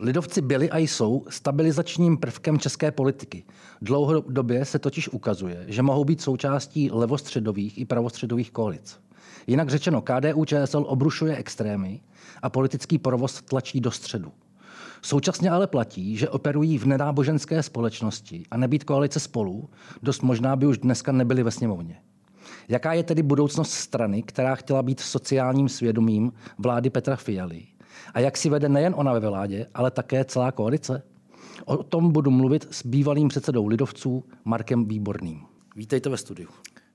Lidovci byli a jsou stabilizačním prvkem české politiky. Dlouhodobě se totiž ukazuje, že mohou být součástí levostředových i pravostředových koalic. Jinak řečeno, KDU ČSL obrušuje extrémy a politický provoz tlačí do středu. Současně ale platí, že operují v nenáboženské společnosti a nebýt koalice spolu, dost možná by už dneska nebyli ve sněmovně. Jaká je tedy budoucnost strany, která chtěla být sociálním svědomím vlády Petra Fialy? A jak si vede nejen ona ve vládě, ale také celá koalice? O tom budu mluvit s bývalým předsedou lidovců Markem Výborným. Vítejte ve studiu.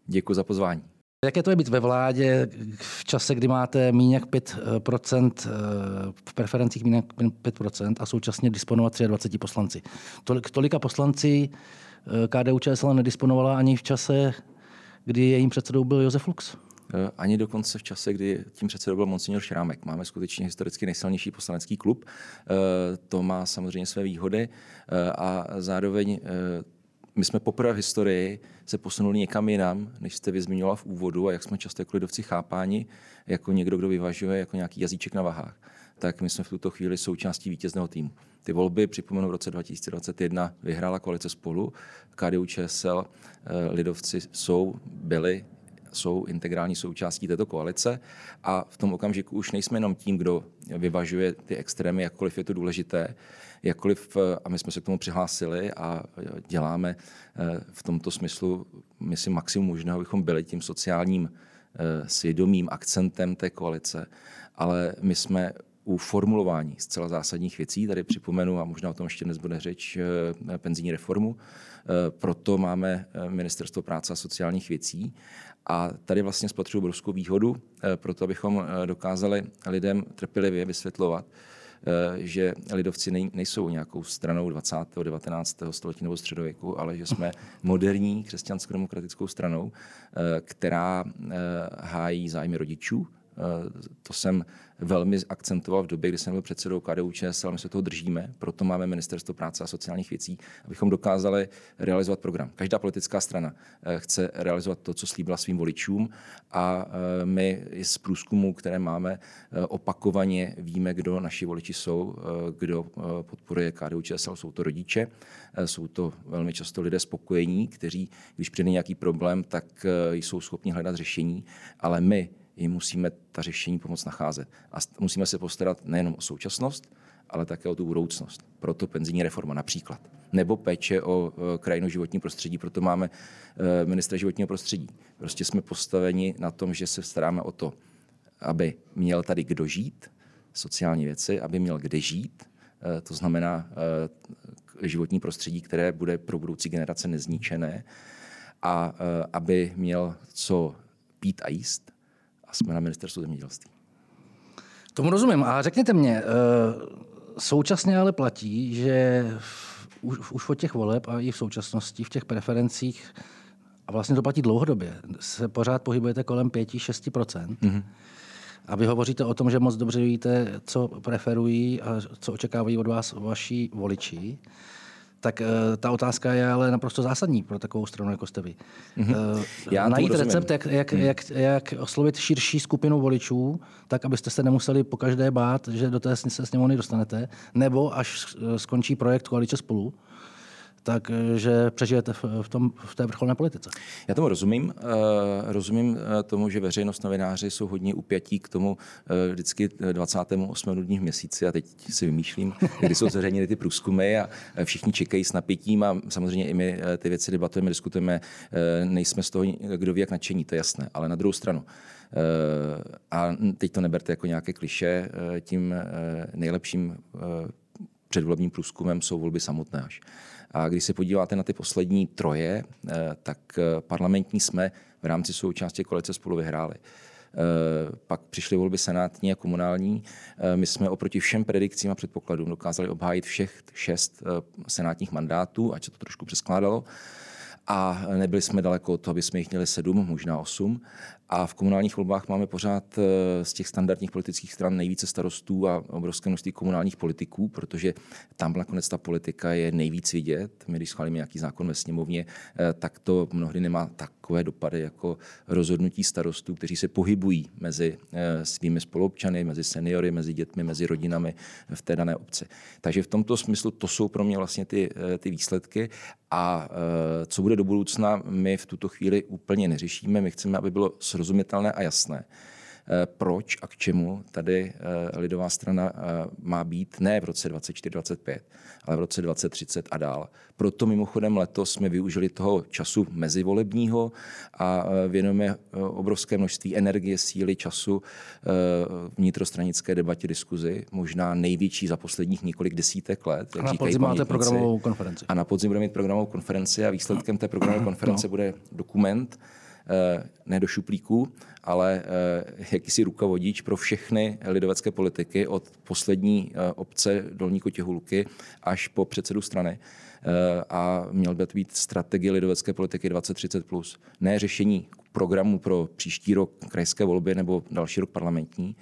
Děkuji za pozvání. Jaké to je být ve vládě v čase, kdy máte méně jak 5%, eh, v preferencích méně jak 5% a současně disponovat 23 poslanci? Tolik, tolika poslanci eh, KDU ČSL nedisponovala ani v čase, kdy jejím předsedou byl Josef Lux. Eh, ani dokonce v čase, kdy tím předsedou byl Monsignor Šrámek. Máme skutečně historicky nejsilnější poslanecký klub. To má samozřejmě své výhody a zároveň my jsme poprvé v historii se posunuli někam jinam, než jste vyzmínila v úvodu a jak jsme často jako lidovci chápáni, jako někdo, kdo vyvažuje jako nějaký jazyček na vahách tak my jsme v tuto chvíli součástí vítězného týmu. Ty volby, připomenu, v roce 2021 vyhrála koalice spolu, KDU ČSL, eh, lidovci jsou, byli jsou integrální součástí této koalice a v tom okamžiku už nejsme jenom tím, kdo vyvažuje ty extrémy, jakkoliv je to důležité, jakkoliv, a my jsme se k tomu přihlásili a děláme eh, v tomto smyslu, myslím, maximum možného, abychom byli tím sociálním eh, svědomým akcentem té koalice, ale my jsme u formulování zcela zásadních věcí, tady připomenu, a možná o tom ještě dnes bude řeč, eh, penzijní reformu. Proto máme Ministerstvo práce a sociálních věcí a tady vlastně spatřuju obrovskou výhodu, proto abychom dokázali lidem trpělivě vysvětlovat, Eh, že lidovci nejsou nějakou stranou 20. 19. století nebo středověku, ale že jsme moderní křesťansko-demokratickou stranou, eh, která eh, hájí zájmy rodičů, to jsem velmi akcentoval v době, kdy jsem byl předsedou KDU ČSL, my se toho držíme, proto máme Ministerstvo práce a sociálních věcí, abychom dokázali realizovat program. Každá politická strana eh, chce realizovat to, co slíbila svým voličům a eh, my z průzkumu, které máme, eh, opakovaně víme, kdo naši voliči jsou, kdo podporuje KDU ČSL, jsou to rodiče, jsou to velmi často lidé spokojení, kteří, když přijde nějaký problém, tak jsou schopni hledat řešení, ale my jim musíme ta řešení pomoct nacházet. A musíme se postarat nejenom o současnost, ale také o tu budoucnost. Proto penzijní reforma například. Nebo péče o krajinu životní prostředí, proto máme e, ministra životního prostředí. Prostě jsme postaveni na tom, že se staráme o to, aby měl tady kdo žít, sociální věci, aby měl kde žít, e, to znamená e, životní prostředí, které bude pro budoucí generace nezničené, a aby měl co pít a jíst, a jsme na ministerstvu zemědělství. Tomu rozumím. A řekněte mě, eh, současně ale platí, že už, už od těch voleb a i v současnosti v těch preferencích, a vlastně to platí dlouhodobě, se pořád pohybujete kolem 5-6%. Mm-hmm. A vy hovoříte o tom, že moc dobře víte, co preferují a co očekávají od vás vaši voliči tak uh, ta otázka je ale naprosto zásadní pro takovou stranu, jako jste vy. Mm-hmm. Uh, Já najít recept, jak, jak, mm. jak, jak oslovit širší skupinu voličů, tak abyste se nemuseli po každé bát, že do té se sněmovny dostanete, nebo až skončí projekt Koalice spolu, takže přežijete v, tom, v té vrcholné politice. Já tomu rozumím. Uh, rozumím eh, tomu, že veřejnost novináři jsou hodně upjatí k tomu vždycky 28. dní v měsíci a teď si vymýšlím, kdy jsou zveřejněny ty průzkumy a všichni čekají s napětím a samozřejmě i my ty věci debatujeme, diskutujeme, nejsme z toho, kdo ví, jak nadšení, to je jasné, ale na druhou stranu. A teď to neberte jako nějaké kliše, tím nejlepším předvolebním průzkumem jsou volby samotné až. A když se podíváte na ty poslední troje, eh, tak eh, parlamentní jsme v rámci součásti koalice spolu vyhráli. Eh, pak přišly volby senátní a komunální. My jsme oproti všem predikcím a předpokladům dokázali obhájit všech šest senátních mandátů, ať se to trošku přeskládalo. A nebyli jsme daleko od toho, aby jsme jich měli sedm, možná osm. A v komunálních volbách máme pořád eh, z těch standardních politických stran nejvíce starostů a obrovské množství komunálních politiků, protože tam nakonec ta politika je nejvíc vidět. My, když schválíme nějaký zákon ve sněmovně, eh, tak to mnohdy nemá takové dopady jako rozhodnutí starostů, kteří se pohybují mezi eh, svými spoluobčany, mezi seniory, mezi dětmi, mezi rodinami v té dané obci. Takže v tomto smyslu to jsou pro mě vlastně ty, ty výsledky. A co bude do budoucna, my v tuto chvíli úplně neřešíme. My chceme, aby bylo srozumitelné a jasné, eh, proč a k čemu tady eh, lidová strana eh, má být ne v roce 2024-2025, ale v roce 2030 a dál. Proto mimochodem letos jsme využili toho času mezivolebního a věnujeme obrovské množství energie, síly, času vnitrostranické debatě, diskuzi, možná největší za posledních několik desítek let. A na podzim máte programovou konferenci. A na podzim budeme mít programovou konferenci a výsledkem té programové konference no. bude dokument, ne do šuplíků, ale eh, jakýsi rukavodič pro všechny lidovecké politiky od poslední eh, obce Dolní Kotěhulky až po předsedu strany. A měl by být strategie lidovecké politiky 2030+. Plus. Ne řešení programu pro příští rok krajské volby nebo další rok parlamentní,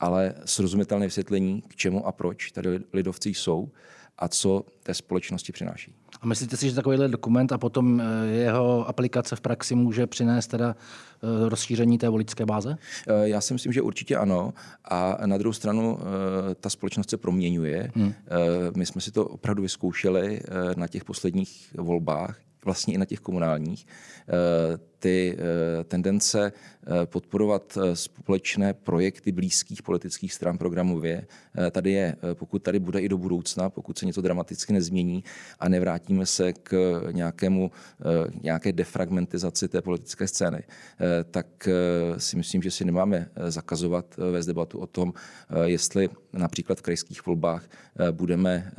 ale srozumitelné vysvětlení, k čemu a proč tady lidovci jsou a co té společnosti přináší. A myslíte si, že takovýhle dokument a potom eh, jeho aplikace v praxi může přinést teda eh, rozšíření té voličské báze? Eh, já si myslím, že určitě ano. A na druhou stranu ta společnost se proměňuje. Hmm. My jsme si to opravdu vyzkoušeli na těch posledních volbách, vlastně i na těch komunálních ty eh, tendence eh, podporovat eh, společné projekty blízkých politických stran programově tady je. Pokud tady bude i do budoucna, pokud se něco dramaticky nezmění a nevrátíme se k nějakému, nějaké defragmentizaci té politické scény, tak si myslím, že si nemáme zakazovat vést debatu o tom, jestli například v krajských volbách budeme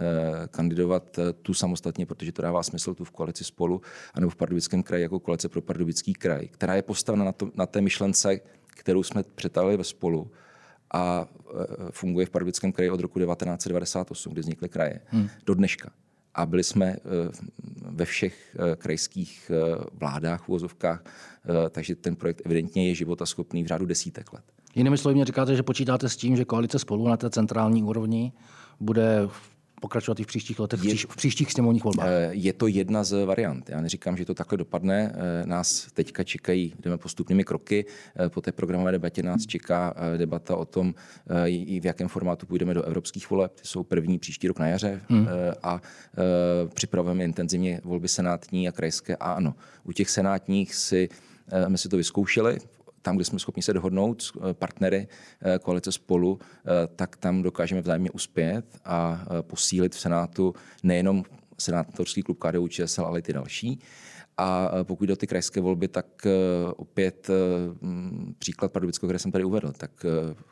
kandidovat tu samostatně, protože to dává smysl tu v koalici spolu, anebo v Pardubickém kraji jako koalice pro Pardubický kraj, která je postavena na, to, na té myšlence, kterou jsme přetavili ve spolu a e, funguje v Pardubickém kraji od roku 1998, kdy vznikly kraje, hmm. do dneška. A byli jsme e, ve všech e, krajských vládách, v úvozovkách, takže ten projekt evidentně je životaschopný v řádu desítek let. Jinými slovy mě říkáte, že počítáte s tím, že koalice spolu na té centrální úrovni bude v pokračovat i v příštích letech, je, v příštích sněmovních volbách? Eh, je to jedna z variant. Já neříkám, že to takhle dopadne. Eh, nás teďka čekají, jdeme postupnými kroky. Eh, po té programové debatě nás čeká debata o tom, i v jakém formátu půjdeme do evropských voleb. Ty jsou první příští rok na jaře hmm. a připravujeme intenzivně volby senátní a krajské. A ano, u těch senátních si my si to vyzkoušeli tam, kde jsme schopni se dohodnout s eh, partnery eh, koalice spolu, eh, tak tam dokážeme vzájemně uspět a posílit v Senátu nejenom senátorský klub KDU ČSL, ale i ty další. A pokud jde o ty krajské volby, tak opět příklad Pardubického, které jsem tady uvedl, tak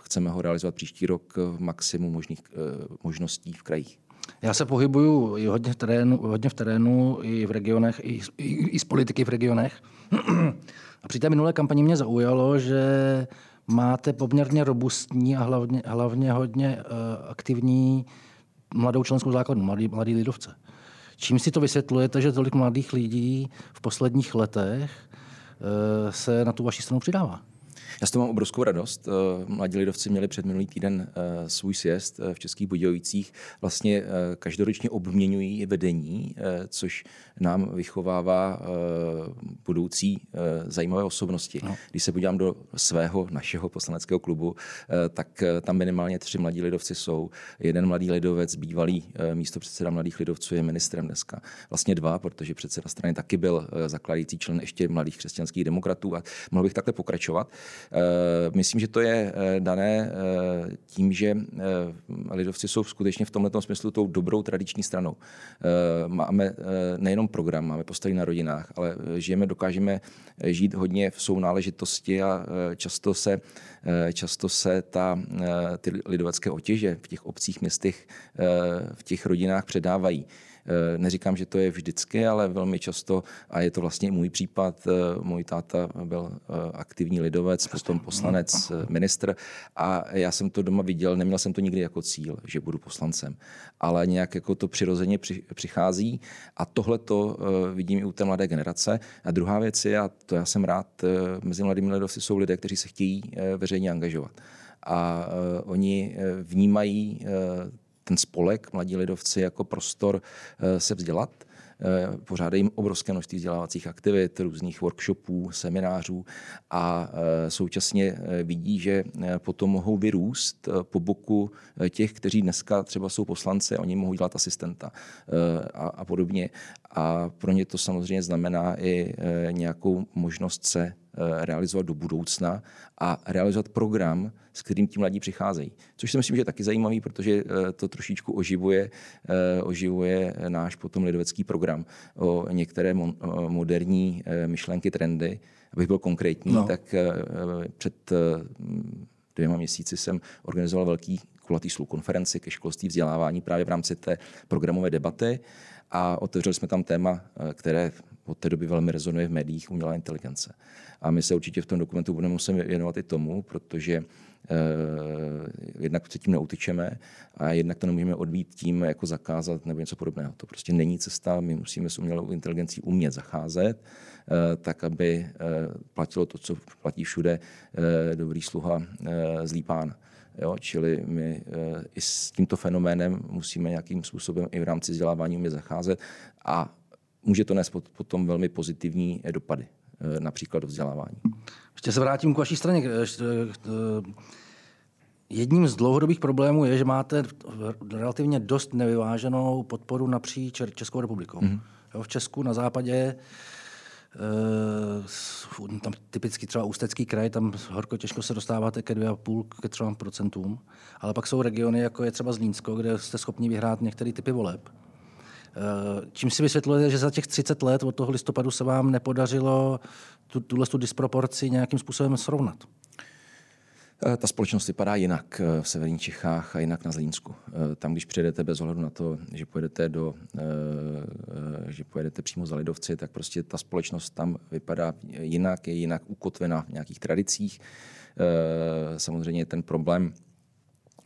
chceme ho realizovat příští rok v maximu možných možností v krajích. Já se pohybuju i hodně v terénu, hodně v terénu i v regionech, i, i, i z politiky v regionech. A při té minulé kampani mě zaujalo, že máte poměrně robustní a hlavně, hlavně hodně uh, aktivní mladou členskou základnu, mladý, mladý lidovce. Čím si to vysvětlujete, že tolik mladých lidí v posledních letech uh, se na tu vaši stranu přidává? Já z toho mám obrovskou radost. Eh, mladí lidovci měli před minulý týden eh, svůj sjezd eh, v Českých Budějovicích. Vlastně každoročně obměňují vedení, což nám vychovává budoucí zajímavé osobnosti. No. Když se podívám do svého, našeho poslaneckého klubu, tak tam minimálně tři mladí lidovci jsou. Jeden mladý lidovec, bývalý místo předseda mladých lidovců, je ministrem dneska. Vlastně dva, protože předseda strany taky byl zakládající člen ještě mladých křesťanských demokratů a mohl bych takhle pokračovat. Eh, myslím, že to je eh, dané eh, tím, že lidovci jsou skutečně v tomto smyslu tou dobrou tradiční stranou. Máme nejenom program, máme postavy na rodinách, ale žijeme, dokážeme žít hodně v sounáležitosti a často se, často se ta, ty lidovecké otěže v těch obcích, městech, v těch rodinách předávají. Neříkám, že to je vždycky, ale velmi často, a je to vlastně můj případ, můj táta byl aktivní lidovec, potom poslanec, ministr a já jsem to doma viděl, neměl jsem to nikdy jako cíl, že budu poslancem, ale nějak jako to přirozeně přichází a tohle to vidím i u té mladé generace. A druhá věc je, a to já jsem rád, mezi mladými lidovci jsou lidé, kteří se chtějí veřejně angažovat a oni eh, vnímají ten spolek Mladí lidovci jako prostor uh, se vzdělat. Pořádají jim obrovské množství vzdělávacích aktivit, různých workshopů, seminářů a současně vidí, že potom mohou vyrůst po boku těch, kteří dneska třeba jsou poslanci, oni mohou dělat asistenta a, a podobně. A pro ně to samozřejmě znamená i nějakou možnost se Eh, realizovat do budoucna a realizovat program, s kterým ti mladí přicházejí. Což si myslím, že je taky zajímavý, protože eh, to trošičku oživuje, eh, oživuje náš potom lidovecký program o některé moderní myšlenky, trendy. Abych byl konkrétní, no. tak před dvěma měsíci jsem organizoval velký kulatý stůl konferenci ke školství vzdělávání právě v rámci té programové debaty a otevřeli jsme tam téma, které od té doby velmi rezonuje v médiích, umělá inteligence. A my se určitě v tom dokumentu budeme muset věnovat i tomu, protože eh, jednak se tím neutečeme a jednak to nemůžeme odbít tím, jako zakázat nebo něco podobného. To prostě není cesta, my musíme s umělou inteligencí umět zacházet, eh, tak aby eh, platilo to, co platí všude, eh, dobrý sluha, eh, zlý pán. Jo, čili my eh, i s tímto fenoménem musíme nějakým způsobem i v rámci vzdělávání umět zacházet a může to nést potom velmi pozitivní dopady, eh, například do vzdělávání. Ještě se vrátím k vaší straně. Eh, eh, jedním z dlouhodobých problémů je, že máte relativně dost nevyváženou podporu napříč Českou republikou. Mm-hmm. v Česku na západě tam typicky třeba Ústecký kraj, tam horko těžko se dostáváte ke 2,5 ke 3 procentům, ale pak jsou regiony, jako je třeba Zlínsko, kde jste schopni vyhrát některé typy voleb. Eh, čím si vysvětlujete, že za těch 30 let od toho listopadu se vám nepodařilo tu, tuhle tu disproporci nějakým způsobem srovnat? Eh, ta společnost vypadá jinak eh, v severních Čechách a jinak na Zlínsku. Tam, když přijedete bez ohledu na to, že pojedete, do, že pojedete přímo za lidovci, tak prostě ta společnost tam vypadá jinak, je jinak ukotvená v nějakých tradicích. Samozřejmě ten problém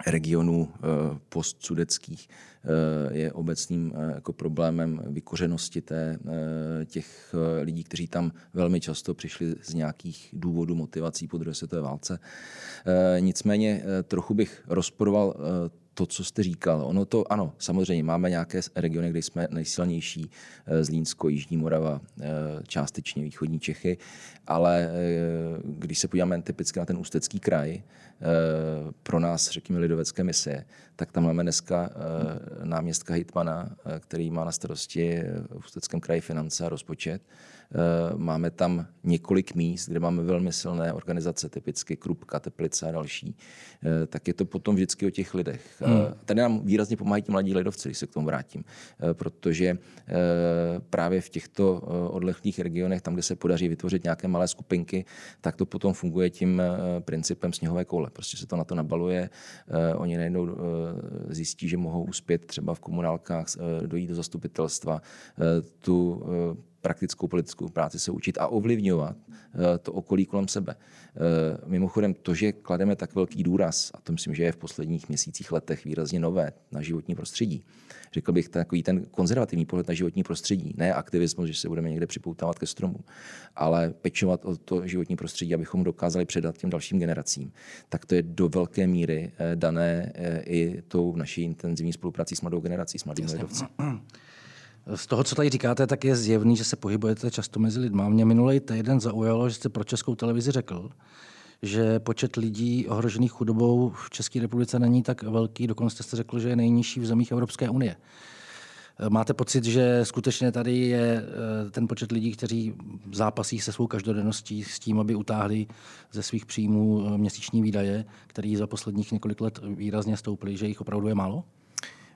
regionů postsudeckých Eh, je obecným eh, jako problémem vykořenosti té, eh, těch lidí, kteří tam velmi často přišli z nějakých důvodů motivací po druhé světové válce. Nicméně trochu bych rozporoval to, co jste říkal. Ono to, ano, samozřejmě máme nějaké regiony, kde jsme nejsilnější, Zlínsko, Jižní Morava, částečně východní Čechy, ale když se podíváme typicky na ten ústecký kraj, pro nás, řekněme, lidovecké misie, tak tam máme dneska náměstka Hitmana, který má na starosti v Ústeckém kraji finance a rozpočet. Eh, máme tam několik míst, kde máme velmi silné organizace, typicky Krupka, Teplice a další. Eh, tak je to potom vždycky o těch lidech. Eh, hmm. Tady nám výrazně pomáhají ti mladí lidovci, když se k tomu vrátím, protože právě v těchto odlehlých regionech, tam, kde se podaří vytvořit nějaké malé skupinky, tak to potom funguje tím principem sněhové koule. Prostě se to na to nabaluje, oni najednou zjistí, že mohou uspět třeba v komunálkách, dojít do zastupitelstva, tu praktickou politickou práci se učit a ovlivňovat eh, to okolí kolem sebe. Eh, mimochodem, to, že klademe tak velký důraz, a to myslím, že je v posledních měsících, letech výrazně nové na životní prostředí, řekl bych takový ten konzervativní pohled na životní prostředí, ne aktivismus, že se budeme někde připoutávat ke stromům, ale pečovat o to životní prostředí, abychom dokázali předat těm dalším generacím, tak to je do velké míry eh, dané i tou naší intenzivní spoluprací s mladou generací, s mladými lidovci. Z toho, co tady říkáte, tak je zjevný, že se pohybujete často mezi lidmi. Mě minulý týden zaujalo, že jste pro českou televizi řekl, že počet lidí ohrožených chudobou v České republice není tak velký, dokonce jste řekl, že je nejnižší v zemích Evropské unie. Máte pocit, že skutečně tady je eh, ten počet lidí, kteří zápasí se svou každodenností s tím, aby utáhli ze svých příjmů eh, měsíční výdaje, které za posledních několik let výrazně stouply, že jich opravdu je málo?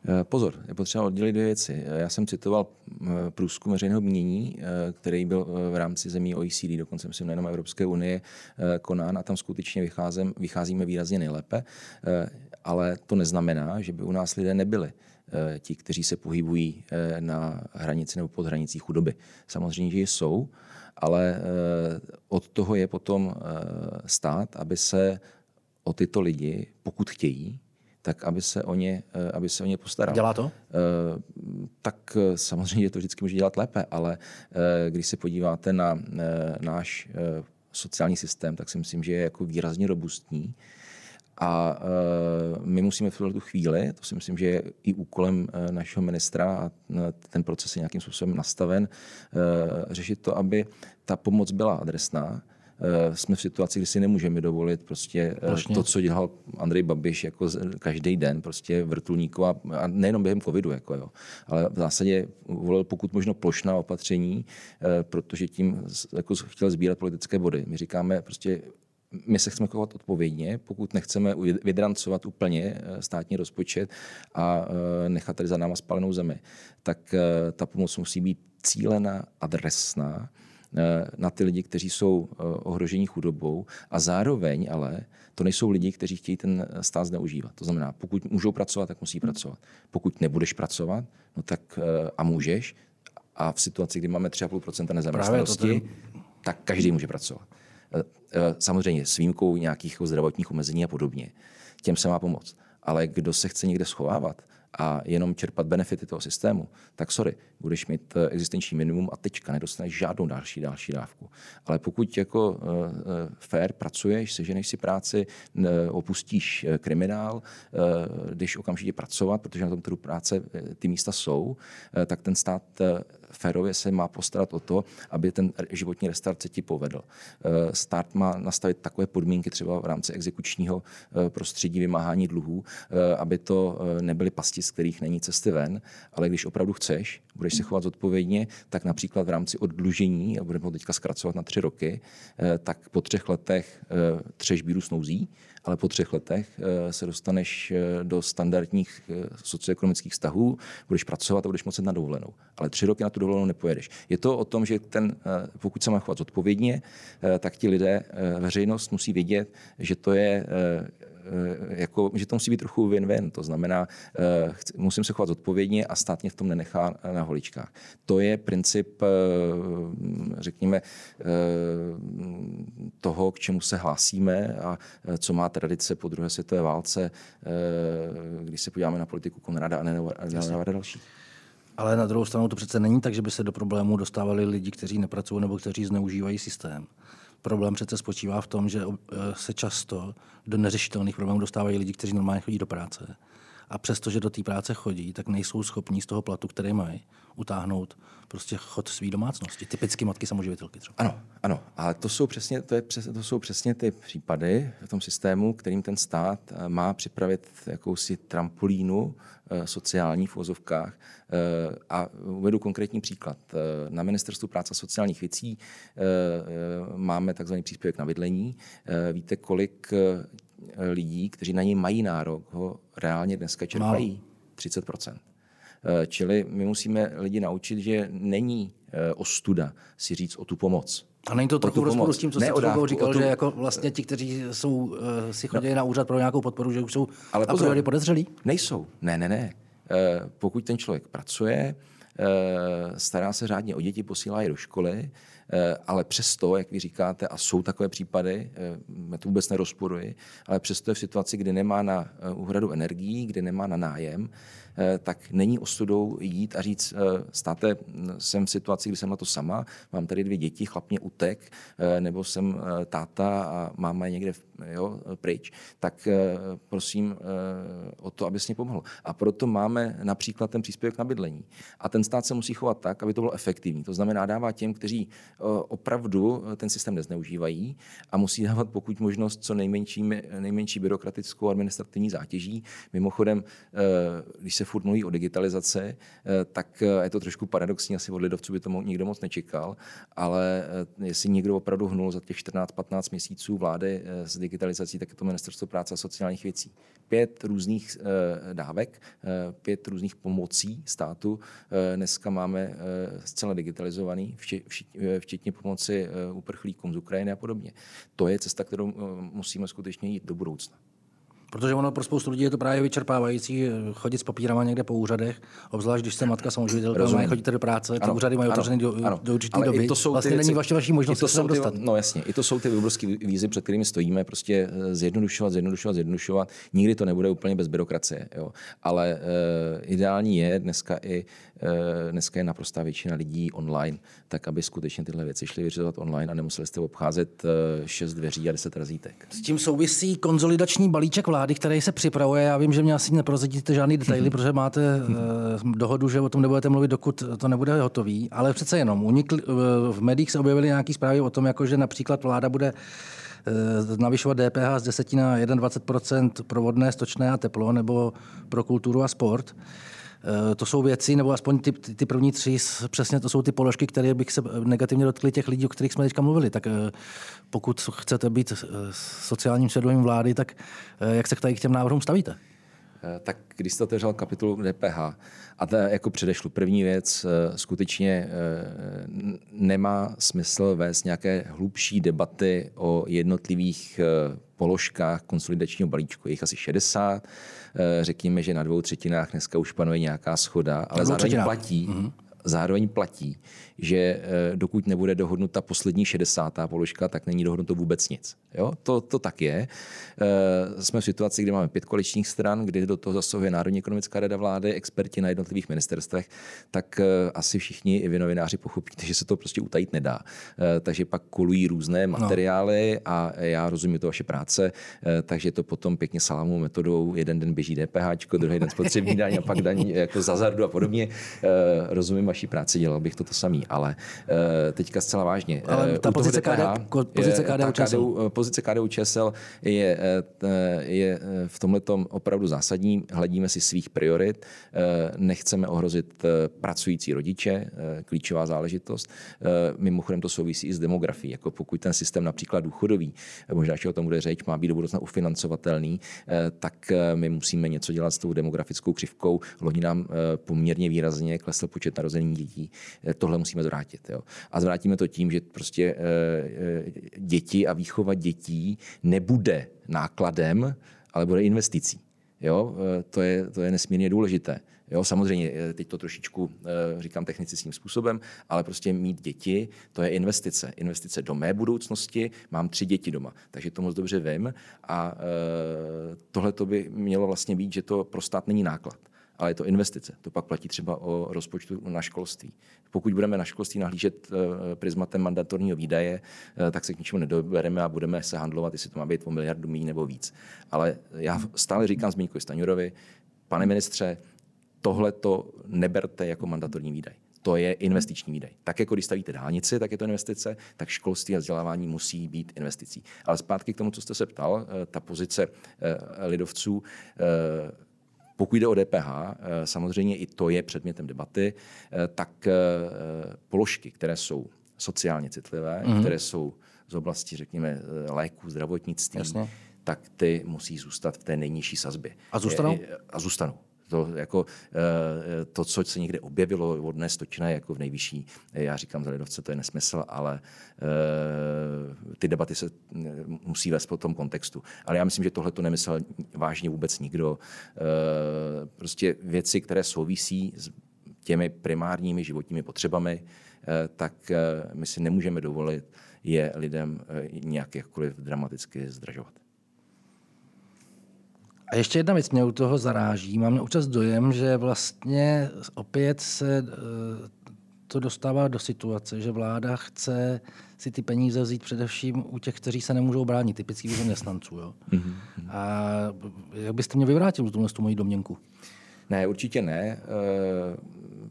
Eh, pozor, je potřeba oddělit dvě věci. Já jsem citoval průzkum veřejného mění, který byl v rámci zemí OECD, dokonce myslím nejenom Evropské unie, konán a tam skutečně vycházím, vycházíme výrazně nejlépe, ale to neznamená, že by u nás lidé nebyli ti, kteří se pohybují na hranici nebo pod hranicí chudoby. Samozřejmě, že jsou, ale od toho je potom stát, aby se o tyto lidi, pokud chtějí, tak aby se o ně, eh, aby se o ně postaral. Dělá to? Eh, tak eh, samozřejmě to vždycky může dělat lépe, ale když se podíváte na náš sociální systém, tak si myslím, že je jako výrazně robustní. A my musíme v tuhle chvíli, to si myslím, že je i úkolem našeho ministra a ten proces je nějakým způsobem nastaven, řešit to, aby ta pomoc byla adresná, jsme v situaci, kdy si nemůžeme dovolit prostě Plošně. to, co dělal Andrej Babiš jako každý den, prostě vrtulníku a, a nejenom během covidu, jako jo, ale v zásadě volil pokud možno plošná opatření, eh, protože tím jako chtěl sbírat politické body. My říkáme prostě my se chceme chovat odpovědně, pokud nechceme vydrancovat úplně eh, státní rozpočet a nechat tady za náma spalenou zemi, tak ta pomoc musí být cílená, adresná Eh, na ty lidi, kteří jsou eh, ohroženi chudobou a zároveň ale to nejsou lidi, kteří chtějí ten stát zneužívat. To znamená, pokud můžou pracovat, tak musí pracovat. Pokud nebudeš pracovat, no tak eh, a můžeš, a v situaci, kdy máme 3,5% nezaměstnanosti, tak každý může pracovat. Samozřejmě s výjimkou nějakých zdravotních omezení a podobně. Těm se má pomoct. Ale kdo se chce někde schovávat, a jenom čerpat benefity toho systému, tak sorry, budeš mít eh, existenční minimum a tečka, nedostaneš žádnou další další dávku. Ale pokud jako uh, fair pracuješ, seženeš si práci, uh, opustíš kriminál, uh, jdeš okamžitě pracovat, protože na tom trhu práce ty místa jsou, uh, tak ten stát uh, férově se má postarat o to, aby ten životní restart se ti povedl. Uh, stát má nastavit takové podmínky třeba v rámci exekučního uh, prostředí vymáhání dluhů, uh, aby to nebyly pasti z kterých není cesty ven, ale když opravdu chceš, budeš se chovat zodpovědně, tak například v rámci oddlužení, a budeme ho teďka zkracovat na tři roky, eh, tak po třech letech eh, třeš bíru snouzí, ale po třech letech eh, se dostaneš do standardních socioekonomických vztahů, budeš pracovat a budeš moci na dovolenou. Ale tři roky na tu dovolenou nepojedeš. Je to o tom, že ten, pokud se má chovat zodpovědně, tak ti lidé, veřejnost musí vědět, že to je Eh, jako, že to musí být trochu win-win. To znamená, eh, musím se chovat zodpovědně a stát mě v tom nenechá na holičkách. To je princip, eh, řekněme, toho, k čemu se hlásíme a co má tradice po druhé světové válce, když se podíváme na politiku Konrada a Nenavada další. Ale na druhou stranu to přece není tak, že by se do problémů dostávali lidi, kteří nepracují nebo kteří zneužívají systém. Problém přece spočívá v tom, že eh, se často do neřešitelných problémů dostávají lidi, kteří normálně chodí do práce. A přestože do té práce chodí, tak nejsou schopní z toho platu, který mají, utáhnout prostě chod své domácnosti. Typicky matky samoživitelky třeba. Ano, ano. A to jsou, přesně, to, je, to jsou přesně ty případy v tom systému, kterým ten stát eh, má připravit jakousi trampolínu eh, sociální v vozovkách. Eh, a uvedu konkrétní příklad. Na Ministerstvu práce a sociálních věcí máme takzvaný příspěvek na bydlení. Víte, kolik lidí, kteří na něj mají nárok, ho reálně dneska čerpají? 30 Eh, čili my musíme lidi naučit, že není eh, ostuda si říct o tu pomoc. A není to trochu rozporu s tím, co jste dávku, říkal, tu... že jako vlastně ti, kteří jsou, uh, si chodí no. na úřad pro nějakou podporu, že už jsou Ale a priori podezřelí? Nejsou. Ne, ne, ne. Uh, pokud ten člověk pracuje, stará se řádně o děti, posílá je do školy, Eh, ale přesto, jak vy říkáte, a jsou takové případy, eh, já to vůbec nerozporuji, ale přesto je v situaci, kdy nemá na eh, úhradu energií, kdy nemá na nájem, tak není ostudou jít a říct, státe, jsem v situaci, kdy jsem na to sama, mám tady dvě děti, chlap mě utek, nebo jsem táta a máma je někde jo, pryč, tak prosím o to, aby mě pomohl. A proto máme například ten příspěvek na bydlení. A ten stát se musí chovat tak, aby to bylo efektivní. To znamená, dává těm, kteří opravdu ten systém nezneužívají a musí dávat pokud možnost co nejmenší, nejmenší byrokratickou administrativní zátěží. Mimochodem, když se furt mluví o digitalizaci, tak je to trošku paradoxní, asi od lidovců by to nikdo moc nečekal, ale jestli někdo opravdu hnul za těch 14-15 měsíců vlády s digitalizací, tak je to ministerstvo práce a sociálních věcí. Pět různých dávek, pět různých pomocí státu dneska máme zcela digitalizovaný, včetně pomoci uprchlíkům z Ukrajiny a podobně. To je cesta, kterou musíme skutečně jít do budoucna. Protože ono pro spoustu lidí je to právě vyčerpávající eh, chodit s papírama někde po úřadech, obzvlášť když se matka samoživitelka, mají chodíte do práce, ty úřady mají otevřené do, do určité doby. To jsou vlastně ty není vaše vaší možnost se dostat. No jasně, i to jsou ty obrovské výzvy, před kterými stojíme, prostě eh, zjednodušovat, zjednodušovat, zjednodušovat. Nikdy to nebude úplně bez byrokracie, jo. ale uh, ideální je dneska i uh, dneska je naprostá většina lidí online, tak aby skutečně tyhle věci šly vyřizovat online a nemuseli jste obcházet uh, šest dveří a deset razítek. S tím souvisí konzolidační balíček vlády vlády, který se připravuje. Já vím, že mě asi neprozadíte žádný detaily, mm-hmm. protože máte uh, dohodu, že o tom nebudete mluvit, dokud to nebude hotový, ale přece jenom. Unikli, uh, v médiích se objevily nějaké zprávy o tom, jako že například vláda bude uh, navyšovat DPH z 10 na 21 pro vodné, stočné a teplo, nebo pro kulturu a sport. Eh, to jsou věci, nebo aspoň ty, ty první tři, přesně to jsou ty položky, které bych se negativně dotkli těch lidí, o kterých jsme teďka mluvili. Tak eh, pokud chcete být eh, sociálním svědomím vlády, tak jak se k těm návrhům stavíte? Tak když jste otevřel kapitolu DPH, a to jako předešlu, první věc, skutečně nemá smysl vést nějaké hlubší debaty o jednotlivých položkách konsolidačního balíčku. Je jich asi 60 Eh, řekněme, že na dvou třetinách dneska už panuje nějaká schoda, ale zároveň platí, mm-hmm. zároveň platí, že eh, dokud nebude dohodnuta poslední 60. položka, tak není dohodnuto vůbec nic. Jo? To, to tak je. Eh, jsme v situaci, kdy máme pět koaličních stran, kdy do toho zasahuje Národní ekonomická rada vlády, experti na jednotlivých ministerstvech, tak eh, asi všichni i vy novináři pochopíte, že se to prostě utajit nedá. Takže pak kolují různé no. materiály no. a já rozumím to vaše práce, takže to potom pěkně salámovou metodou, jeden den běží DPH, druhý den spotřební daň a pak daň jako zazardu a podobně. Rozumím vaší práci, dělal bych to to samý ale uh, teďka zcela vážně. Ale ta pozice, KD, pozice KDU, KDU, eh, pozice KDU ČSL je, eh, je v tomhle opravdu zásadní. Hledíme si svých priorit, nechceme ohrozit pracující rodiče, klíčová záležitost. Mimochodem to souvisí i s demografií. Jako pokud ten systém například důchodový, možná, že o tom bude řeč, má být do budoucna ufinancovatelný, tak my musíme něco dělat s tou demografickou křivkou. Loni nám poměrně výrazně klesl počet narozených dětí. Tohle musíme musíme zvrátit. Jo. A zvrátíme to tím, že prostě e, děti a výchova dětí nebude nákladem, ale bude investicí. Jo, eh, to, je, to je nesmírně důležité. Jo, samozřejmě, teď to trošičku říkám technicistním způsobem, ale prostě mít děti, to je investice. Investice do mé budoucnosti, mám tři děti doma, takže to moc dobře vím a tohle to by mělo vlastně být, že to pro stát není náklad ale je to investice. To pak platí třeba o rozpočtu na školství. Pokud budeme na školství nahlížet eh, prismatem mandatorního výdaje, eh, tak se k ničemu nedobereme a budeme se handlovat, jestli to má být o miliardu méně nebo víc. Ale já stále říkám Zmínkovi Staňurovi, pane ministře, tohle to neberte jako mandatorní výdaj to je investiční výdaj. Tak jako když stavíte dálnici, tak je to investice, tak školství a vzdělávání musí být investicí. Ale zpátky k tomu, co jste se ptal, eh, ta pozice lidovců, pokud jde o DPH, eh, samozřejmě i to je předmětem debaty, eh, tak eh, položky, které jsou sociálně citlivé, mm-hmm. které jsou z oblasti, řekněme, léků, zdravotnictví, Jasně. tak ty musí zůstat v té nejnižší sazbě. A zůstanou? A zůstanou. To, jako, eh, to, co se někde objevilo od dnes točina jako v nejvyšší, eh, já říkám za lidovce, to je nesmysl, ale eh, ty debaty se musí vést po tom kontextu. Ale já myslím, že tohle to nemyslel vážně vůbec nikdo. Prostě věci, které souvisí s těmi primárními životními potřebami, tak my si nemůžeme dovolit je lidem nějak jakkoliv dramaticky zdražovat. A ještě jedna věc mě u toho zaráží. Mám občas dojem, že vlastně opět se eh, to dostává do situace, že vláda chce si ty peníze vzít především u těch, kteří se nemůžou bránit, typických zaměstnanců. Jo? Mm-hmm. A jak byste mě vyvrátil tu moji domněnku? Ne, určitě ne. Eh,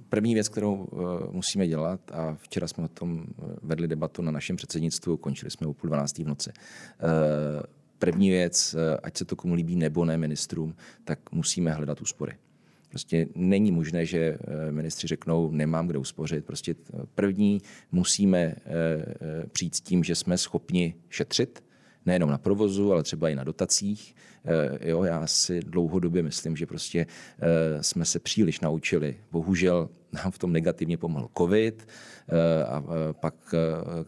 První věc, kterou musíme dělat, a včera jsme o tom vedli debatu na našem předsednictvu, končili jsme o půl dvanáctý v noci. První věc, ať se to komu líbí nebo ne ministrům, tak musíme hledat úspory. Prostě není možné, že eh, ministři řeknou, nemám kde uspořit. Prostě první musíme eh, eh, přijít s tím, že jsme schopni šetřit, nejenom na provozu, ale třeba i na dotacích. Jo, já si dlouhodobě myslím, že prostě jsme se příliš naučili. Bohužel nám v tom negativně pomohl covid a pak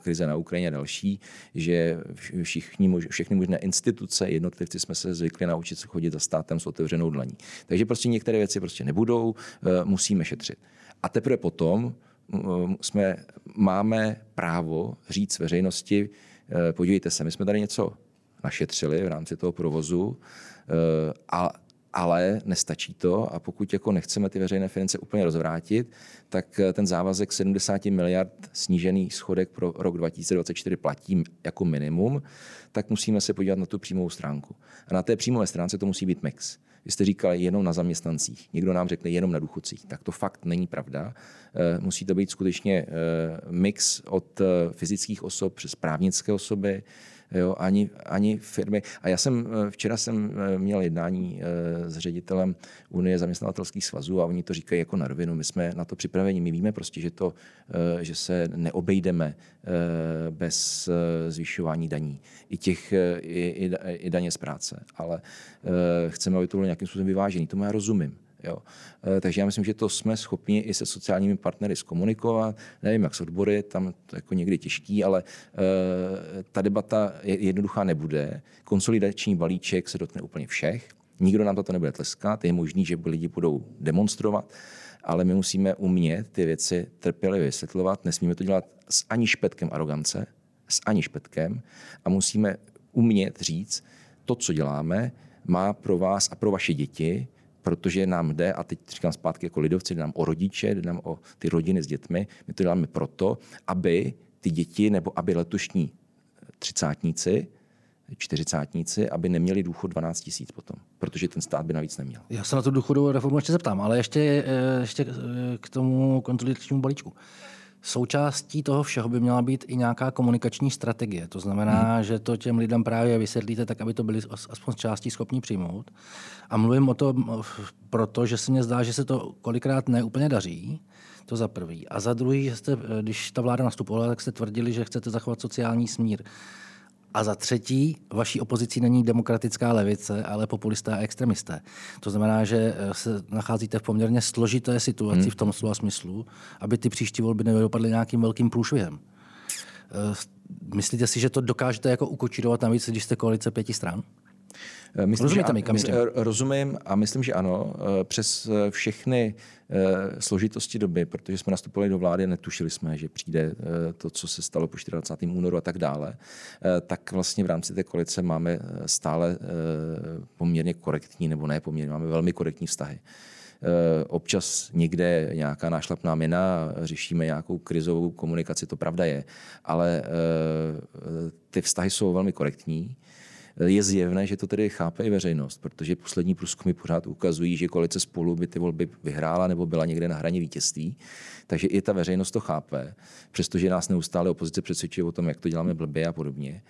krize na Ukrajině další, že všichni, všechny možné instituce, jednotlivci jsme se zvykli naučit se chodit za státem s otevřenou dlaní. Takže prostě některé věci prostě nebudou, musíme šetřit. A teprve potom jsme, máme právo říct veřejnosti, podívejte se, my jsme tady něco našetřili v rámci toho provozu a ale nestačí to a pokud jako nechceme ty veřejné finance úplně rozvrátit, tak eh, ten závazek 70 miliard snížený schodek pro rok 2024 platí jako minimum, tak musíme se podívat na tu přímou stránku. A na té přímové stránce to musí být mix. Vy jste říkali jenom na zaměstnancích, někdo nám řekne jenom na důchodcích. Tak to fakt není pravda. Eh, musí to být skutečně eh, mix od fyzických osob přes právnické osoby, jo, ani, ani firmy. A já jsem, eh, včera jsem eh, měl jednání eh, s ředitelem Unie zaměstnavatelských svazů a oni to říkají jako na rovinu. My jsme na to připraveni. My víme prostě, že, to, že se neobejdeme bez zvyšování daní. I, těch, i, i, i daně z práce. Ale chceme, aby to bylo nějakým způsobem vyvážený. To já rozumím. Jo. Eh, takže já myslím, že to jsme schopni i se sociálními partnery zkomunikovat. Nevím, jak s odbory, tam to jako někdy těžký, ale eh, ta debata jednoduchá nebude. Konsolidační balíček se dotkne úplně všech. Nikdo nám to nebude tleskat. Je možný, že lidi budou demonstrovat, ale my musíme umět ty věci trpělivě vysvětlovat. Nesmíme to dělat s ani špetkem arogance, s ani špetkem a musíme umět říct, to, co děláme, má pro vás a pro vaše děti protože nám jde, a teď říkám zpátky jako lidovci, jde nám o rodiče, jde nám o ty rodiny s dětmi, my to děláme proto, aby ty děti nebo aby letošní třicátníci, čtyřicátníci, aby neměli důchod 12 tisíc potom, protože ten stát by navíc neměl. Já se na tu důchodovou reformu ještě zeptám, ale ještě, eh, ještě k tomu kontroličnímu balíčku. Součástí toho všeho by měla být i nějaká komunikační strategie. To znamená, hmm. že to těm lidem právě vysvětlíte tak, aby to byli aspoň z částí schopni přijmout. A mluvím o tom proto, že se mně zdá, že se to kolikrát neúplně daří. To za prvý. A za druhý, že jste, když ta vláda nastupovala, tak jste tvrdili, že chcete zachovat sociální smír. A za třetí, vaší opozicí není demokratická levice, ale populisté a extremisté. To znamená, že eh, se nacházíte v poměrně složité situaci hmm. v tom slova smyslu, aby ty příští volby nedopadly nějakým velkým průšvihem. Eh, myslíte si, že to dokážete jako ukočírovat navíc, když jste koalice pěti stran? Eh, myslím, Rozumíte že, mi, kam myslím, Rozumím a myslím, že ano. Eh, přes eh, všechny složitosti doby, protože jsme nastupovali do vlády, netušili jsme, že přijde to, co se stalo po 24. únoru a tak dále, tak vlastně v rámci té koalice máme stále poměrně korektní, nebo ne poměrně, máme velmi korektní vztahy občas někde nějaká nášlapná mina, řešíme nějakou krizovou komunikaci, to pravda je, ale ty vztahy jsou velmi korektní je zjevné, že to tedy chápe i veřejnost, protože poslední průzkumy pořád ukazují, že koalice spolu by ty volby vyhrála nebo byla někde na hraně vítězství. Takže i ta veřejnost to chápe, přestože nás neustále opozice přesvědčuje o tom, jak to děláme blbě a podobně.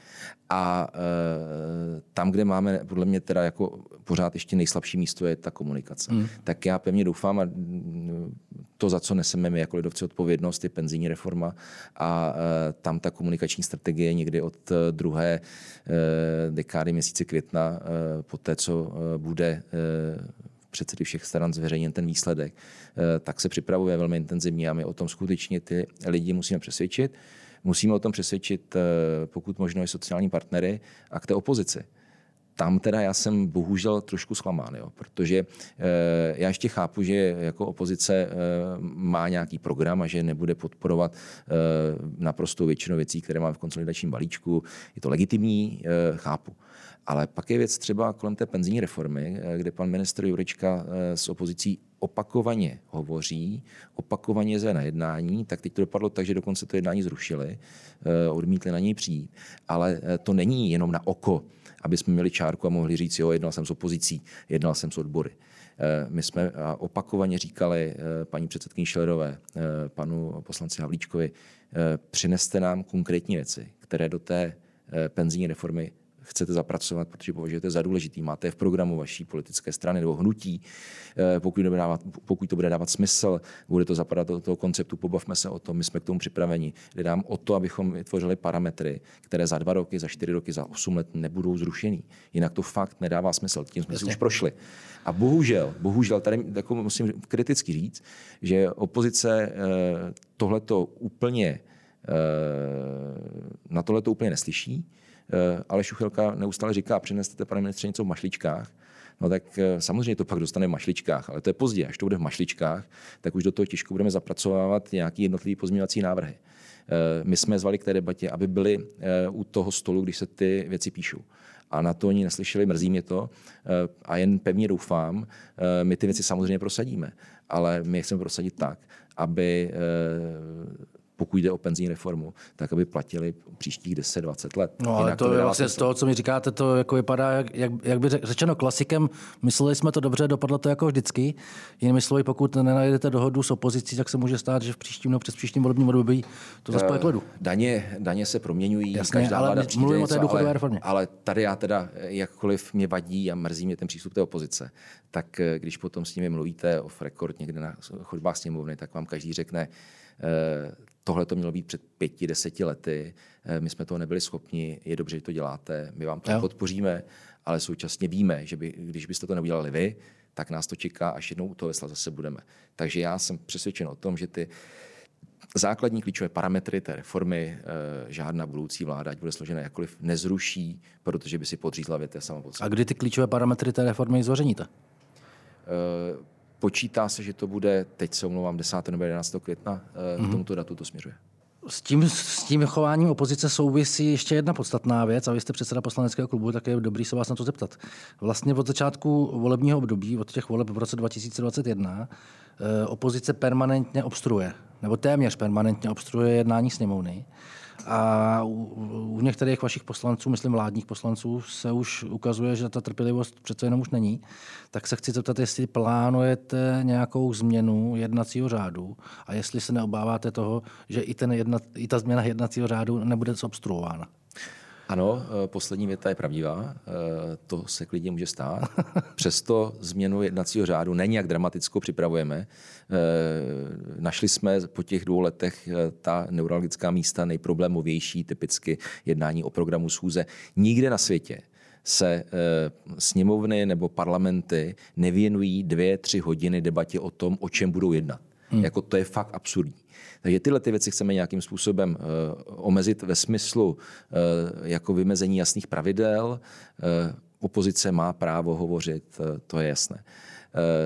A e, tam, kde máme podle mě teda jako pořád ještě nejslabší místo, je ta komunikace. Mm. Tak já pevně doufám a to, za co neseme my jako lidovci odpovědnost, je penzijní reforma a e, tam ta komunikační strategie někdy od e, druhé e, dekády měsíce května, e, po té, co e, bude e, předsedy všech stran zveřejněn ten výsledek, tak se připravuje velmi intenzivně a my o tom skutečně ty lidi musíme přesvědčit. Musíme o tom přesvědčit, pokud možno i sociální partnery a k té opozici tam teda já jsem bohužel trošku zklamán, jo, protože e, já ještě chápu, že jako opozice e, má nějaký program a že nebude podporovat e, naprosto většinu věcí, které máme v konsolidačním balíčku. Je to legitimní, e, chápu. Ale pak je věc třeba kolem té penzijní reformy, kde pan ministr Jurečka s opozicí opakovaně hovoří, opakovaně zve na jednání, tak teď to dopadlo tak, že dokonce to jednání zrušili, odmítli na něj přijít. Ale to není jenom na oko aby jsme měli čárku a mohli říct, jo, jednal jsem s opozicí, jednal jsem s odbory. My jsme opakovaně říkali paní předsedkyni Šlerové, panu poslanci Havlíčkovi, přineste nám konkrétní věci, které do té penzijní reformy chcete zapracovat, protože považujete za důležitý, máte v programu vaší politické strany nebo hnutí, eh, pokud to bude dávat, pokud to bude dávat smysl, bude to zapadat do toho konceptu, pobavme se o tom, my jsme k tomu připraveni. Jde nám o to, abychom vytvořili parametry, které za dva roky, za čtyři roky, za osm let nebudou zrušený. Jinak to fakt nedává smysl. Tím jsme si už prošli. A bohužel, bohužel, tady jako musím kriticky říct, že opozice eh, tohleto úplně eh, na tohle to úplně neslyší. Eh, ale Šuchelka neustále říká, přineste, pane ministře, něco v mašličkách. No tak eh, samozřejmě to pak dostane v mašličkách, ale to je pozdě. Až to bude v mašličkách, tak už do toho těžko budeme zapracovávat nějaký jednotlivý pozměňovací návrhy. Eh, my jsme zvali k té debatě, aby byli u toho stolu, když se ty věci píšou. A na to oni neslyšeli, mrzí mě to a jen pevně doufám, my ty věci samozřejmě prosadíme, ale my je chceme prosadit tak, aby pokud jde o penzijní reformu, tak aby platili příštích 10-20 let. No ale Jinak to, to je vlastně z toho, co mi říkáte, to jako vypadá, jak, jak, jak by řečeno klasikem, mysleli jsme to dobře, dopadlo to jako vždycky. Jinými slovy, pokud nenajdete dohodu s opozicí, tak se může stát, že v příštím nebo přes příštím volebním období to zase pojede ledu. Daně, daně se proměňují, Jasně, každá ale vláda mluvím o té důchodové ale, reformě. Ale tady já teda, jakkoliv mě vadí a mrzí mě ten přístup té opozice, tak eh, když potom s nimi mluvíte off record někde na chodbách sněmovny, tak vám každý řekne, eh, Tohle to mělo být před pěti, deseti lety. Eh, my jsme toho nebyli schopni. Je dobře, že to děláte. My vám to jo. podpoříme, ale současně víme, že by, když byste to neudělali vy, tak nás to čeká, až jednou u toho vesla zase budeme. Takže já jsem přesvědčen o tom, že ty základní klíčové parametry té reformy e, žádná budoucí vláda, ať bude složena jakkoliv, nezruší, protože by si podřízla věté sama A kdy ty klíčové parametry té reformy zveřejníte? E, Počítá se, že to bude, teď se omlouvám, 10. nebo 11. května, mm-hmm. k tomuto datu to směřuje. S tím, s tím chováním opozice souvisí ještě jedna podstatná věc, a vy jste předseda poslaneckého klubu, tak je dobrý se vás na to zeptat. Vlastně od začátku volebního období, od těch voleb v roce 2021, eh, opozice permanentně obstruuje, nebo téměř permanentně obstruuje jednání sněmovny. A u, u některých vašich poslanců, myslím vládních poslanců, se už ukazuje, že ta trpělivost přece jenom už není. Tak se chci zeptat, jestli plánujete nějakou změnu jednacího řádu a jestli se neobáváte toho, že i, ten jedna, i ta změna jednacího řádu nebude obstruována. Ano, eh, poslední věta je pravdivá, eh, to se klidně může stát. Přesto změnu jednacího řádu není jak dramatickou připravujeme. Eh, našli jsme po těch dvou letech ta neurologická místa nejproblémovější, typicky jednání o programu schůze. Nikde na světě se sněmovny nebo parlamenty nevěnují dvě, tři hodiny debatě o tom, o čem budou jednat. Hmm. Jako to je fakt absurdní. Takže tyhle ty věci chceme nějakým způsobem uh, omezit ve smyslu uh, jako vymezení jasných pravidel. Uh, opozice má právo hovořit, to je jasné.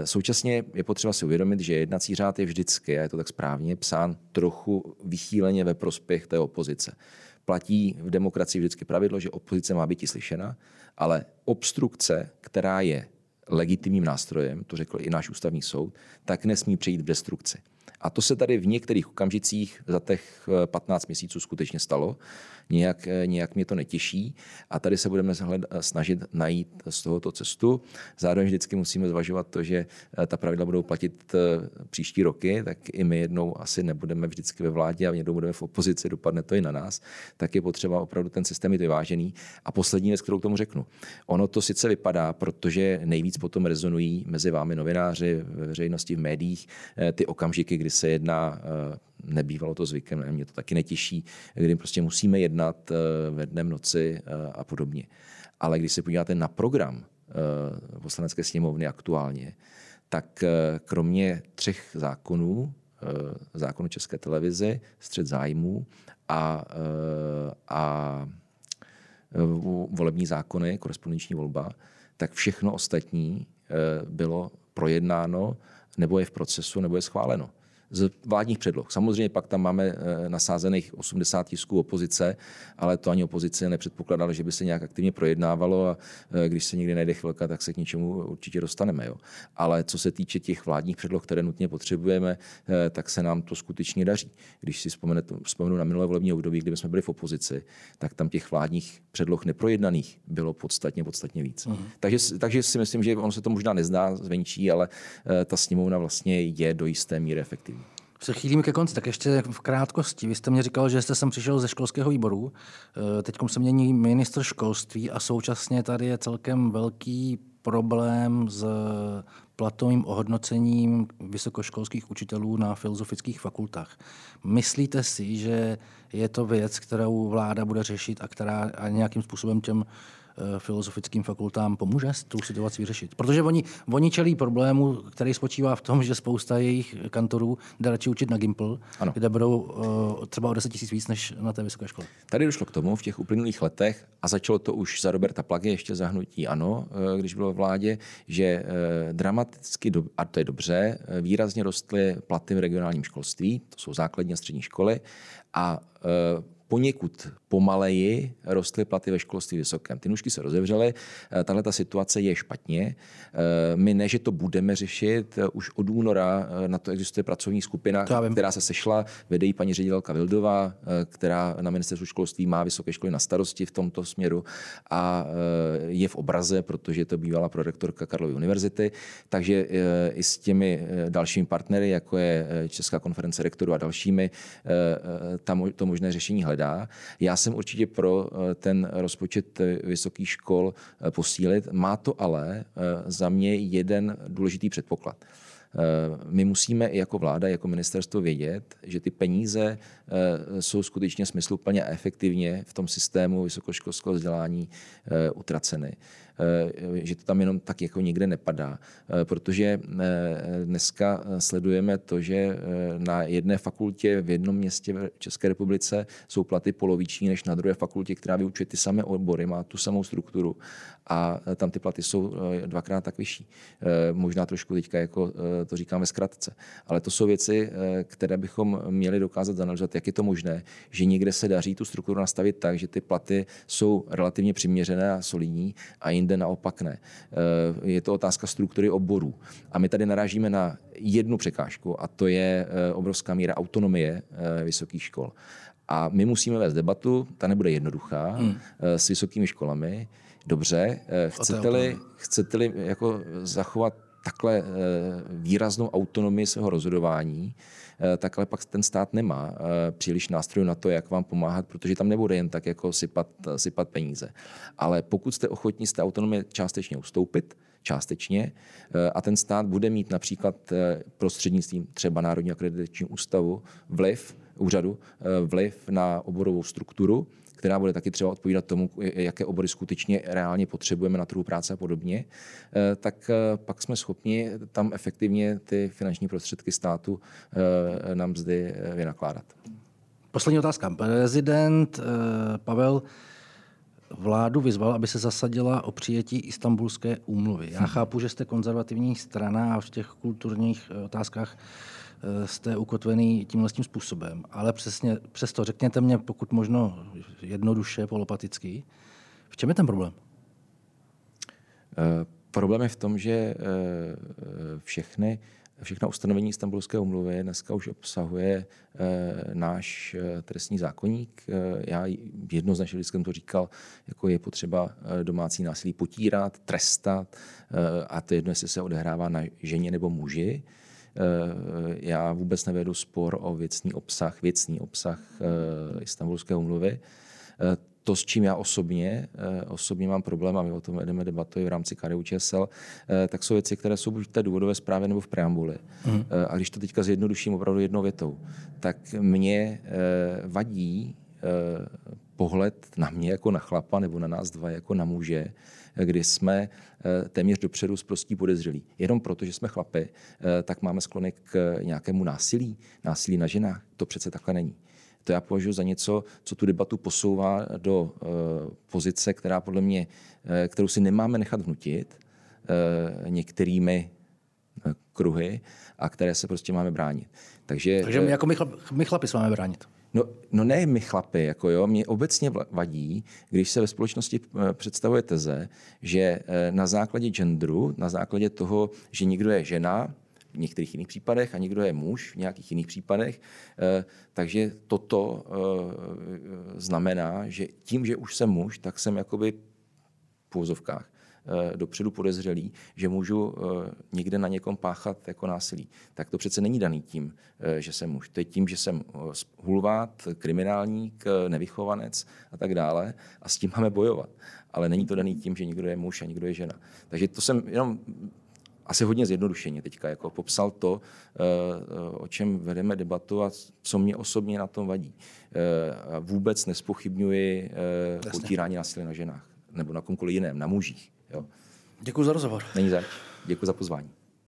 Současně je potřeba si uvědomit, že jednací řád je vždycky, a je to tak správně, psán trochu vychýleně ve prospěch té opozice. Platí v demokracii vždycky pravidlo, že opozice má být slyšena, ale obstrukce, která je legitimním nástrojem, to řekl i náš ústavní soud, tak nesmí přejít k destrukci. A to se tady v některých okamžicích za těch 15 eh, měsíců skutečně stalo. Nějak, eh, nějak mě to netěší a tady se budeme snažit najít z tohoto cestu. Zároveň vždycky musíme zvažovat to, že eh, ta pravidla budou platit příští roky, tak i my jednou asi nebudeme vždycky ve vládě a jednou budeme v opozici, dopadne to i na nás, tak je potřeba opravdu ten systém mít vyvážený. A poslední věc, kterou k tomu řeknu. Ono to sice vypadá, protože nejvíc potom rezonují mezi vámi novináři, ve veřejnosti, v médiích, ty okamžiky, kdy se jedná, eh, nebývalo to zvykem, mě to taky netěší, kdy prostě musíme jednat eh, ve dnem, noci eh, a podobně. Ale když se podíváte na program poslanecké sněmovny aktuálně, tak kromě třech zákonů, zákonu České televize, střed zájmů a, a volební zákony, korespondenční volba, tak všechno ostatní bylo projednáno nebo je v procesu, nebo je schváleno. Z vládních předloh. Samozřejmě pak tam máme eh, nasázených 80 tisků opozice, ale to ani opozice nepředpokládala, že by se nějak aktivně projednávalo a eh, když se někdy najde chvilka, tak se k něčemu určitě dostaneme. Jo. Ale co se týče těch vládních předloh, které nutně potřebujeme, eh, tak se nám to skutečně daří. Když si vzpomenu na minulé volební období, kdy jsme byli v opozici, tak tam těch vládních předloh neprojednaných bylo podstatně, podstatně víc. Uh-huh. Takže, takže si myslím, že ono se to možná nezdá zvenčí, ale ta sněmovna vlastně je do jisté míry efektivní se chýlím ke konci, tak ještě v krátkosti. Vy jste mě říkal, že jste sem přišel ze školského výboru. Eh, Teď se mění ministr školství a současně tady je celkem velký problém s platovým ohodnocením vysokoškolských učitelů na filozofických fakultách. Myslíte si, že je to věc, kterou vláda bude řešit a která nějakým způsobem těm filozofickým fakultám pomůže tu situaci vyřešit. Protože oni, oni čelí problému, který spočívá v tom, že spousta jejich kantorů jde radši učit na Gimple, ano. kde budou uh, třeba o 10 tisíc víc než na té vysoké škole. Tady došlo k tomu v těch uplynulých letech a začalo to už za Roberta Plagy, ještě zahnutí ano, eh, když bylo vládě, že dramaticky, a to je dobře, výrazně rostly platy v regionálním školství, to jsou základní a střední školy, a poněkud pomaleji rostly platy ve školství vysokém. Ty nůžky se rozevřely, eh, tahle ta situace je špatně. Eh, my ne, že to budeme řešit, eh, už od února na to existuje pracovní skupina, která se sešla, vede ji paní ředitelka Vildová, která na ministerstvu školství má vysoké školy na starosti v tomto směru a je v obraze, protože to bývala prorektorka Karlovy univerzity, takže i s těmi dalšími partnery, jako je Česká konference rektorů a dalšími, tam to možné řešení hledá. Já jsem určitě pro eh, ten rozpočet eh, vysokých škol eh, posílit. Má to ale za mě jeden důležitý předpoklad. My musíme i jako vláda, jako ministerstvo vědět, že ty peníze jsou skutečně smysluplně a efektivně v tom systému vysokoškolského vzdělání utraceny. Eh, že to tam jenom tak jako nikde nepadá. Eh, protože eh, dneska sledujeme to, že na jedné fakultě v jednom městě v České republice jsou platy poloviční než na druhé fakultě, která vyučuje ty samé obory, má tu samou strukturu a tam ty platy jsou dvakrát tak vyšší. Možná trošku teďka jako to říkáme zkratce. Ale to jsou věci, které bychom měli dokázat zanalizovat, jak je to možné, že někde se daří tu strukturu nastavit tak, že ty platy jsou relativně přiměřené a solidní a jinde jinde naopak ne. Eh, je to otázka struktury oborů. A my tady narážíme na jednu překážku a to je eh, obrovská míra autonomie eh, vysokých škol. A my musíme vést debatu, ta nebude jednoduchá, hmm. s vysokými školami. Dobře, chcete-li, chcete-li jako zachovat takhle výraznou autonomii svého rozhodování, tak ale pak ten stát nemá eh, příliš nástrojů na to, jak vám pomáhat, protože tam nebude jen tak jako sypat, sypat peníze. Ale pokud jste ochotní z té autonomie částečně ustoupit, částečně eh, a ten stát bude mít například prostřednictvím třeba Národního akreditačního ústavu vliv, úřadu, vliv na oborovou strukturu, která bude taky třeba odpovídat tomu, jaké obory skutečně reálně potřebujeme na trhu práce a podobně, eh, tak eh, pak jsme schopni tam efektivně ty finanční prostředky státu eh, na mzdy vynakládat. Poslední otázka. Prezident Pavel vládu vyzval, aby se zasadila o přijetí istambulské úmluvy. Já chápu, že jste konzervativní strana a v těch kulturních otázkách jste ukotvený tímhle tím způsobem. Ale přesně, přesto řekněte mě, pokud možno jednoduše, polopaticky, v čem je ten problém? Uh, problém je v tom, že uh, všechny Všechna ustanovení Istanbulské umluvy dneska už obsahuje e, náš trestní zákonník. E, já jednoznačně vždycky jsem to říkal, jako je potřeba domácí násilí potírat, trestat e, a to jedno, jestli se odehrává na ženě nebo muži. Eh, já vůbec nevedu spor o věcný obsah, věcný obsah eh, Istanbulské umluvy. Eh, to, s čím já osobně, osobně mám problém, a my o tom vedeme debatu v rámci KDU ČSL, tak jsou věci, které jsou buď v té důvodové zprávě nebo v preambuli. Mm. A když to teďka zjednoduším opravdu jednou větou, tak mě vadí pohled na mě jako na chlapa nebo na nás dva jako na muže, kdy jsme eh, téměř dopředu zprostí podezřelí. Jenom proto, že jsme chlapy, eh, tak máme sklony k nějakému násilí, násilí na ženách. To přece takhle není. To já považuji za něco, co tu debatu posouvá do eh, pozice, která podle mě, kterou si nemáme nechat vnutit některými kruhy a které se prostě máme bránit. Takže, Takže my jako my, chlap, my chlapi se máme bránit. No, no ne my chlapy, jako jo, mě obecně vadí, když se ve společnosti představuje teze, že na základě genderu, na základě toho, že někdo je žena, v některých jiných případech a někdo je muž v nějakých jiných případech. Eh, takže toto eh, znamená, že tím, že už jsem muž, tak jsem jakoby v půzovkách eh, dopředu podezřelý, že můžu někde na někom páchat jako násilí. Tak to přece není daný tím, že jsem muž. To je tím, že jsem hulvát, kriminálník, nevychovanec a tak dále a s tím máme bojovat. Ale není to daný tím, že někdo je muž a někdo je žena. Takže to jsem jenom asi hodně zjednodušeně teďka jako popsal to, eh, o čem vedeme debatu a co mě osobně na tom vadí. Eh, vůbec nespochybňuji eh, potírání násilí na ženách nebo na komkoliv jiném, na mužích. Jo. Děkuji za rozhovor. Není zač. Děkuji za pozvání.